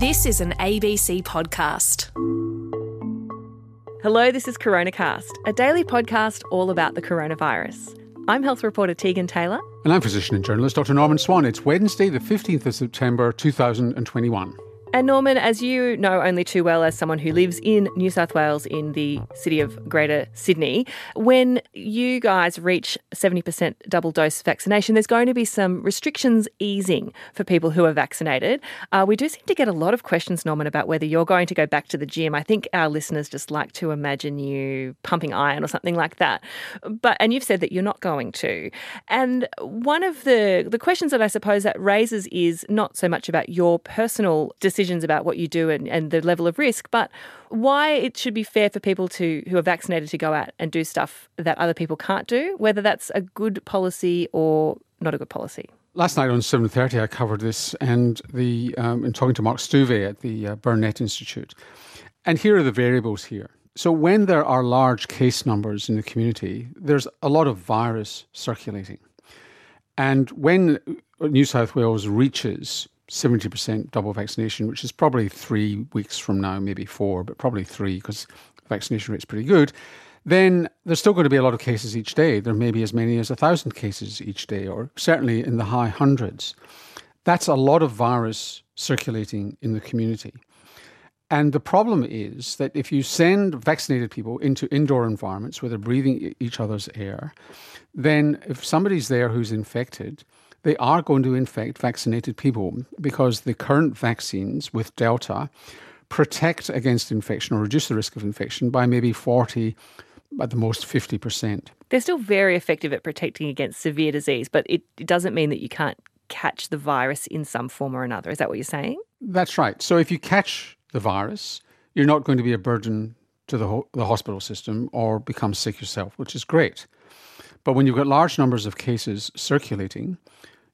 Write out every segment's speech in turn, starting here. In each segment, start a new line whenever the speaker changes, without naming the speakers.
This is an ABC podcast.
Hello, this is CoronaCast, a daily podcast all about the coronavirus. I'm health reporter Tegan Taylor.
And I'm physician and journalist Dr. Norman Swan. It's Wednesday, the 15th of September, 2021.
And Norman, as you know only too well as someone who lives in New South Wales in the city of Greater Sydney, when you guys reach 70% double dose vaccination, there's going to be some restrictions easing for people who are vaccinated. Uh, we do seem to get a lot of questions, Norman, about whether you're going to go back to the gym. I think our listeners just like to imagine you pumping iron or something like that. But and you've said that you're not going to. And one of the the questions that I suppose that raises is not so much about your personal decision decisions about what you do and, and the level of risk, but why it should be fair for people to who are vaccinated to go out and do stuff that other people can't do, whether that's a good policy or not a good policy.
Last night on 7.30 I covered this and the um, in talking to Mark Stoové at the uh, Burnet Institute. And here are the variables here. So when there are large case numbers in the community, there's a lot of virus circulating. And when New South Wales reaches 70% double vaccination, which is probably three weeks from now, maybe four, but probably three because vaccination rate's pretty good, then there's still going to be a lot of cases each day. There may be as many as a thousand cases each day, or certainly in the high hundreds. That's a lot of virus circulating in the community. And the problem is that if you send vaccinated people into indoor environments where they're breathing each other's air, then if somebody's there who's infected, they are going to infect vaccinated people because the current vaccines with Delta protect against infection or reduce the risk of infection by maybe 40, at the most 50%.
They're still very effective at protecting against severe disease, but it, it doesn't mean that you can't catch the virus in some form or another. Is that what you're saying?
That's right. So if you catch the virus, you're not going to be a burden to the, ho- the hospital system or become sick yourself, which is great. But when you've got large numbers of cases circulating,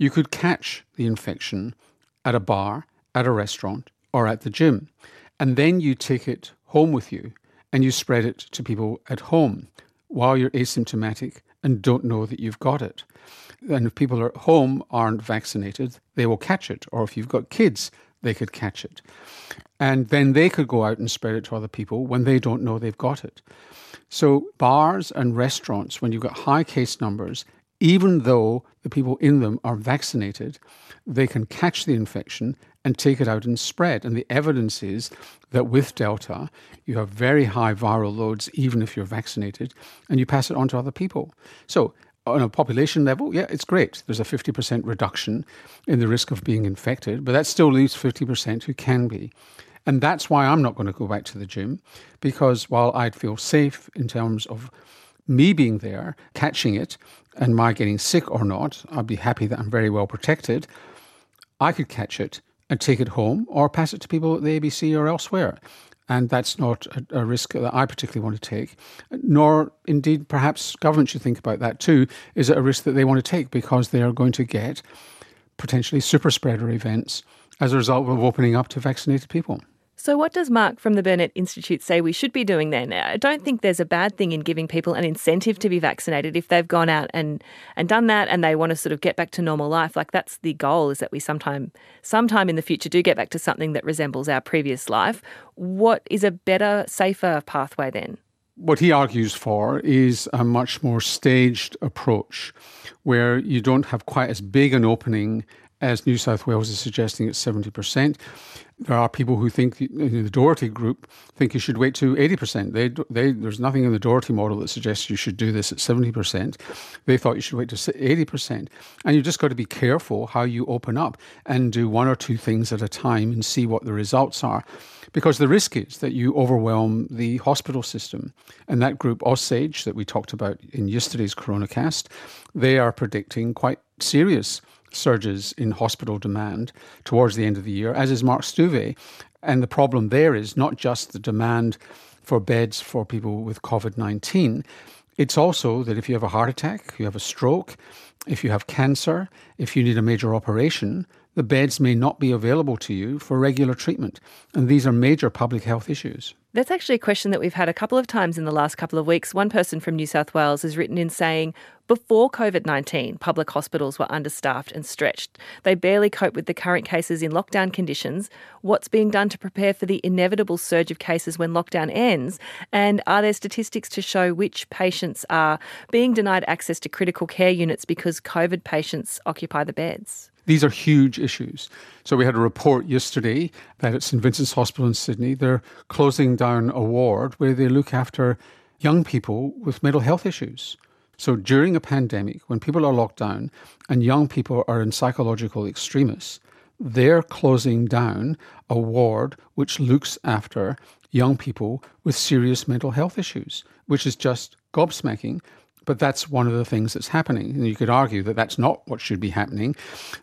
you could catch the infection at a bar, at a restaurant, or at the gym. And then you take it home with you and you spread it to people at home while you're asymptomatic and don't know that you've got it. And if people at home aren't vaccinated, they will catch it. Or if you've got kids, they could catch it. And then they could go out and spread it to other people when they don't know they've got it. So, bars and restaurants, when you've got high case numbers, even though the people in them are vaccinated, they can catch the infection and take it out and spread. And the evidence is that with Delta, you have very high viral loads, even if you're vaccinated, and you pass it on to other people. So, on a population level, yeah, it's great. There's a 50% reduction in the risk of being infected, but that still leaves 50% who can be. And that's why I'm not going to go back to the gym, because while I'd feel safe in terms of me being there, catching it, and my getting sick or not, I'd be happy that I'm very well protected. I could catch it and take it home or pass it to people at the ABC or elsewhere. And that's not a, a, risk that I particularly want to take, nor indeed perhaps government should think about that too. Is it a risk that they want to take because they are going to get potentially super spreader events as a result of opening up to vaccinated people?
So, what does Mark from the Burnet Institute say we should be doing then? I don't think there's a bad thing in giving people an incentive to be vaccinated if they've gone out and, and done that and they want to sort of get back to normal life. Like that's the goal is that we sometime sometime in the future do get back to something that resembles our previous life. What is a better, safer pathway then?
What he argues for is a much more staged approach where you don't have quite as big an opening as New South Wales is suggesting at 70%. There are people who think, in the Doherty group, think you should wait to 80%. They, they, there's nothing in the Doherty model that suggests you should do this at 70%. They thought you should wait to 80%. And you've just got to be careful how you open up and do one or two things at a time and see what the results are. Because the risk is that you overwhelm the hospital system. And that group, OzSAGE, that we talked about in yesterday's CoronaCast, they are predicting quite serious surges in hospital demand towards the end of the year, as is Mark Stoové. And the problem there is not just the demand for beds for people with COVID 19, it's also that if you have a heart attack, you have a stroke, if you have cancer, if you need a major operation, the beds may not be available to you for regular treatment. And these are major public health issues.
That's actually a question that we've had a couple of times in the last couple of weeks. One person from New South Wales has written in saying, before COVID 19, public hospitals were understaffed and stretched. They barely cope with the current cases in lockdown conditions. What's being done to prepare for the inevitable surge of cases when lockdown ends? And are there statistics to show which patients are being denied access to critical care units because COVID patients occupy the beds?
These are huge issues. So we had a report yesterday that at St Vincent's Hospital in Sydney, they're closing down a ward where they look after young people with mental health issues. So during a pandemic, when people are locked down and young people are in psychological extremis, they're closing down a ward which looks after young people with serious mental health issues, which is just gobsmacking but that's one of the things that's happening. And you could argue that that's not what should be happening.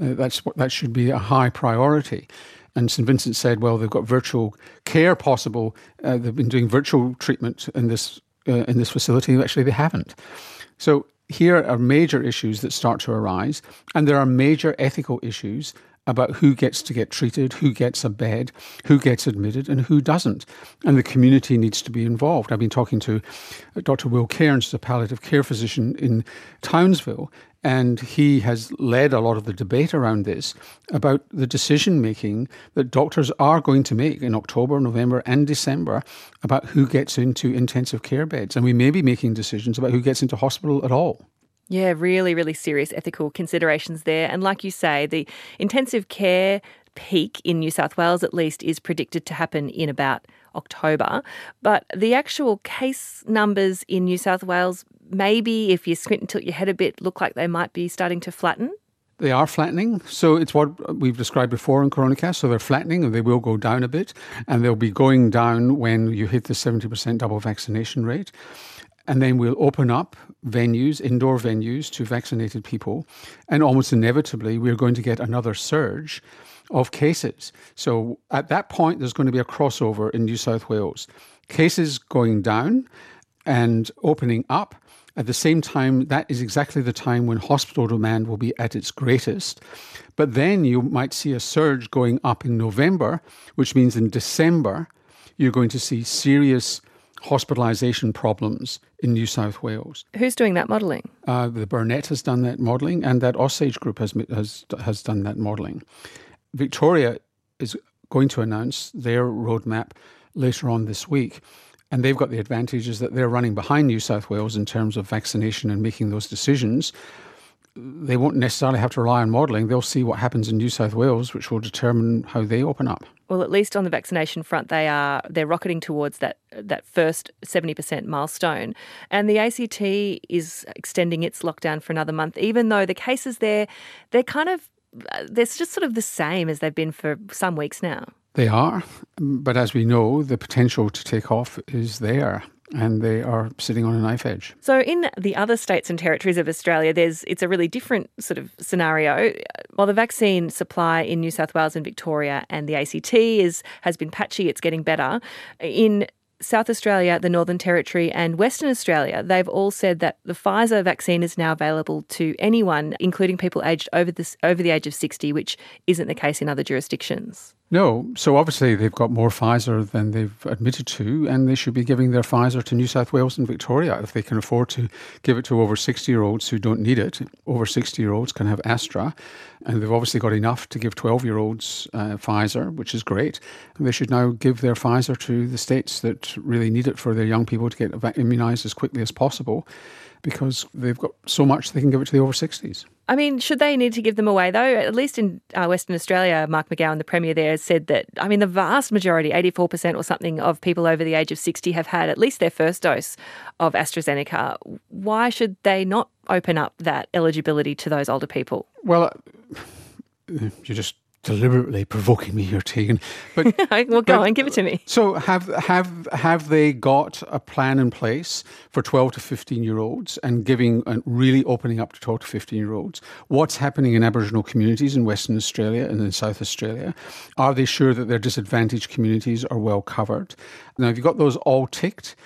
Uh, that's what, that should be a high priority. And St Vincent said, well, they've got virtual care possible. Uh, they've been doing virtual treatment in this uh, in this facility. Actually, they haven't. So here are major issues that start to arise, and there are major ethical issues about who gets to get treated, who gets a bed, who gets admitted, and who doesn't. And the community needs to be involved. I've been talking to uh, Dr. Will Cairns, a palliative care physician in Townsville, and he has led a lot of the debate around this about the decision making that doctors are going to make in October, November, and December about who gets into intensive care beds. And we may be making decisions about who gets into hospital at all.
Yeah, really, really serious ethical considerations there. And like you say, the intensive care peak in New South Wales, at least, is predicted to happen in about October. But the actual case numbers in New South Wales, maybe if you squint and tilt your head a bit, look like they might be starting to flatten.
They are flattening. So it's what we've described before in Coronacast. So they're flattening and they will go down a bit. And they'll be going down when you hit the 70% double vaccination rate. And then we'll open up venues, indoor venues, to vaccinated people. And almost inevitably, we're going to get another surge of cases. So at that point, there's going to be a crossover in New South Wales. Cases going down and opening up. At the same time, that is exactly the time when hospital demand will be at its greatest. But then you might see a surge going up in November, which means in December, you're going to see serious hospitalisation problems in New South Wales.
Who's doing that modelling?
Uh, the Burnet has done that modelling, and that OzSAGE Group has, has, has done that modelling. Victoria is going to announce their roadmap later on this week. And they've got the advantages that they're running behind New South Wales in terms of vaccination and making those decisions they won't necessarily have to rely on modelling. They'll see what happens in New South Wales, which will determine how they open up.
Well, at least on the vaccination front, they are they're rocketing towards that that first seventy percent milestone, and the ACT is extending its lockdown for another month. Even though the cases there, they're kind of uh, they're just sort of the same as they've been for some weeks now.
They are, but as we know, the potential to take off is there and they are sitting on a knife edge.
So in the other states and territories of Australia there's it's a really different sort of scenario. While the vaccine supply in New South Wales and Victoria and the ACT is has been patchy, it's getting better. In South Australia, the Northern Territory, and Western Australia, they've all said that the Pfizer vaccine is now available to anyone, including people aged over this over the age of 60, which isn't the case in other jurisdictions.
No. So obviously they've got more Pfizer than they've admitted to, and they should be giving their Pfizer to New South Wales and Victoria if they can afford to give it to over 60 year olds who don't need it. Over 60 year olds can have Astra, and they've obviously got enough to give 12 year olds uh, Pfizer, which is great. And they should now give their Pfizer to the states that really need it for their young people to get immunised as quickly as possible because they've got so much they can give it to the over 60s.
I mean, should they need to give them away though? At least in uh, Western Australia, Mark McGowan, the Premier there, has said that, I mean, the vast majority, 84% or something, of people over the age of 60 have had at least their first dose of AstraZeneca. Why should they not open up that eligibility to those older people?
Well, uh, you just deliberately provoking me here, Tegan.
But well, go but, on, give it to me.
So, have have have they got a plan in place for twelve to fifteen year olds and giving and really opening up to twelve to fifteen year olds? What's happening in Aboriginal communities in Western Australia and in South Australia? Are they sure that their disadvantaged communities are well covered? Now, have you got those all ticked?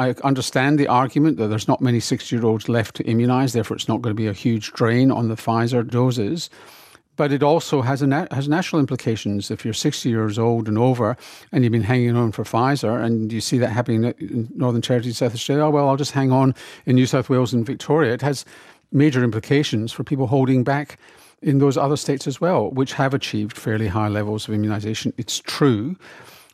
I understand the argument that there's not many 60 year olds left to immunise, therefore, it's not going to be a huge drain on the Pfizer doses. But it also has, a has national implications. If you're 60 years old and over and you've been hanging on for Pfizer and you see that happening in Northern Territory, South Australia, oh, well, I'll just hang on in New South Wales and Victoria. It has major implications for people holding back in those other states as well, which have achieved fairly high levels of immunisation. It's true,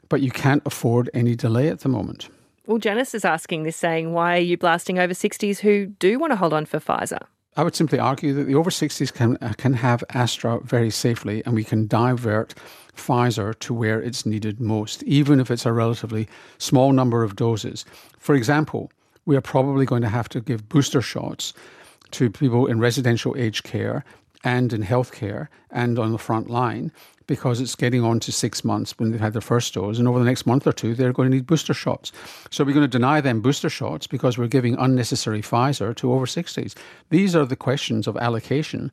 but you can't afford any delay at the moment.
Well, Janice is asking this, saying, why are you blasting over 60s who do want to hold on for Pfizer?
I would simply argue that the over 60s can, uh, can have Astra very safely and we can divert Pfizer to where it's needed most, even if it's a relatively small number of doses. For example, we are probably going to have to give booster shots to people in residential aged care and in healthcare and on the front line because it's getting on to six months when they've had their first dose, and over the next month or two, they're going to need booster shots. So we're going to deny them booster shots because we're giving unnecessary Pfizer to over 60s. These are the questions of allocation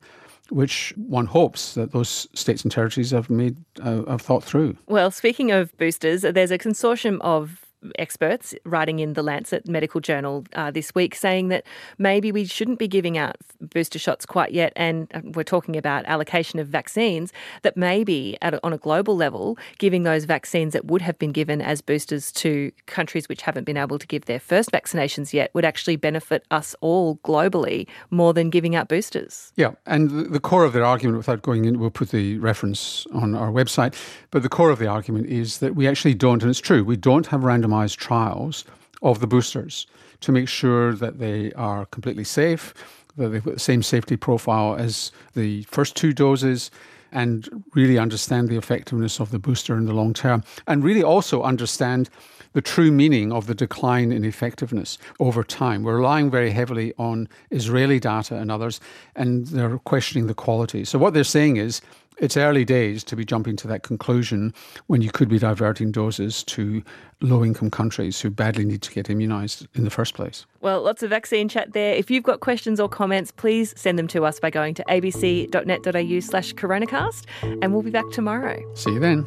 which one hopes that those states and territories have made uh, have thought through.
Well, speaking of boosters, there's a consortium of experts writing in the Lancet Medical Journal uh, this week saying that maybe we shouldn't be giving out booster shots quite yet. And uh, we're talking about allocation of vaccines, that maybe at, on a global level, giving those vaccines that would have been given as boosters to countries which haven't been able to give their first vaccinations yet would actually benefit us all globally more than giving out boosters.
Yeah, and the core of their argument, without going in, we'll put the reference on our website, but the core of the argument is that we actually don't, and it's true, we don't have randomized randomised trials of the boosters to make sure that they are completely safe, that they've got the same safety profile as the first two doses, and really understand the effectiveness of the booster in the long term, and really also understand the true meaning of the decline in effectiveness over time. We're relying very heavily on Israeli data and others, and they're questioning the quality. So, what they're saying is it's early days to be jumping to that conclusion when you could be diverting doses to low income countries who badly need to get immunised in the first place.
Well, lots of vaccine chat there. If you've got questions or comments, please send them to us by going to abc.net.au slash coronacast, and we'll be back tomorrow.
See you then.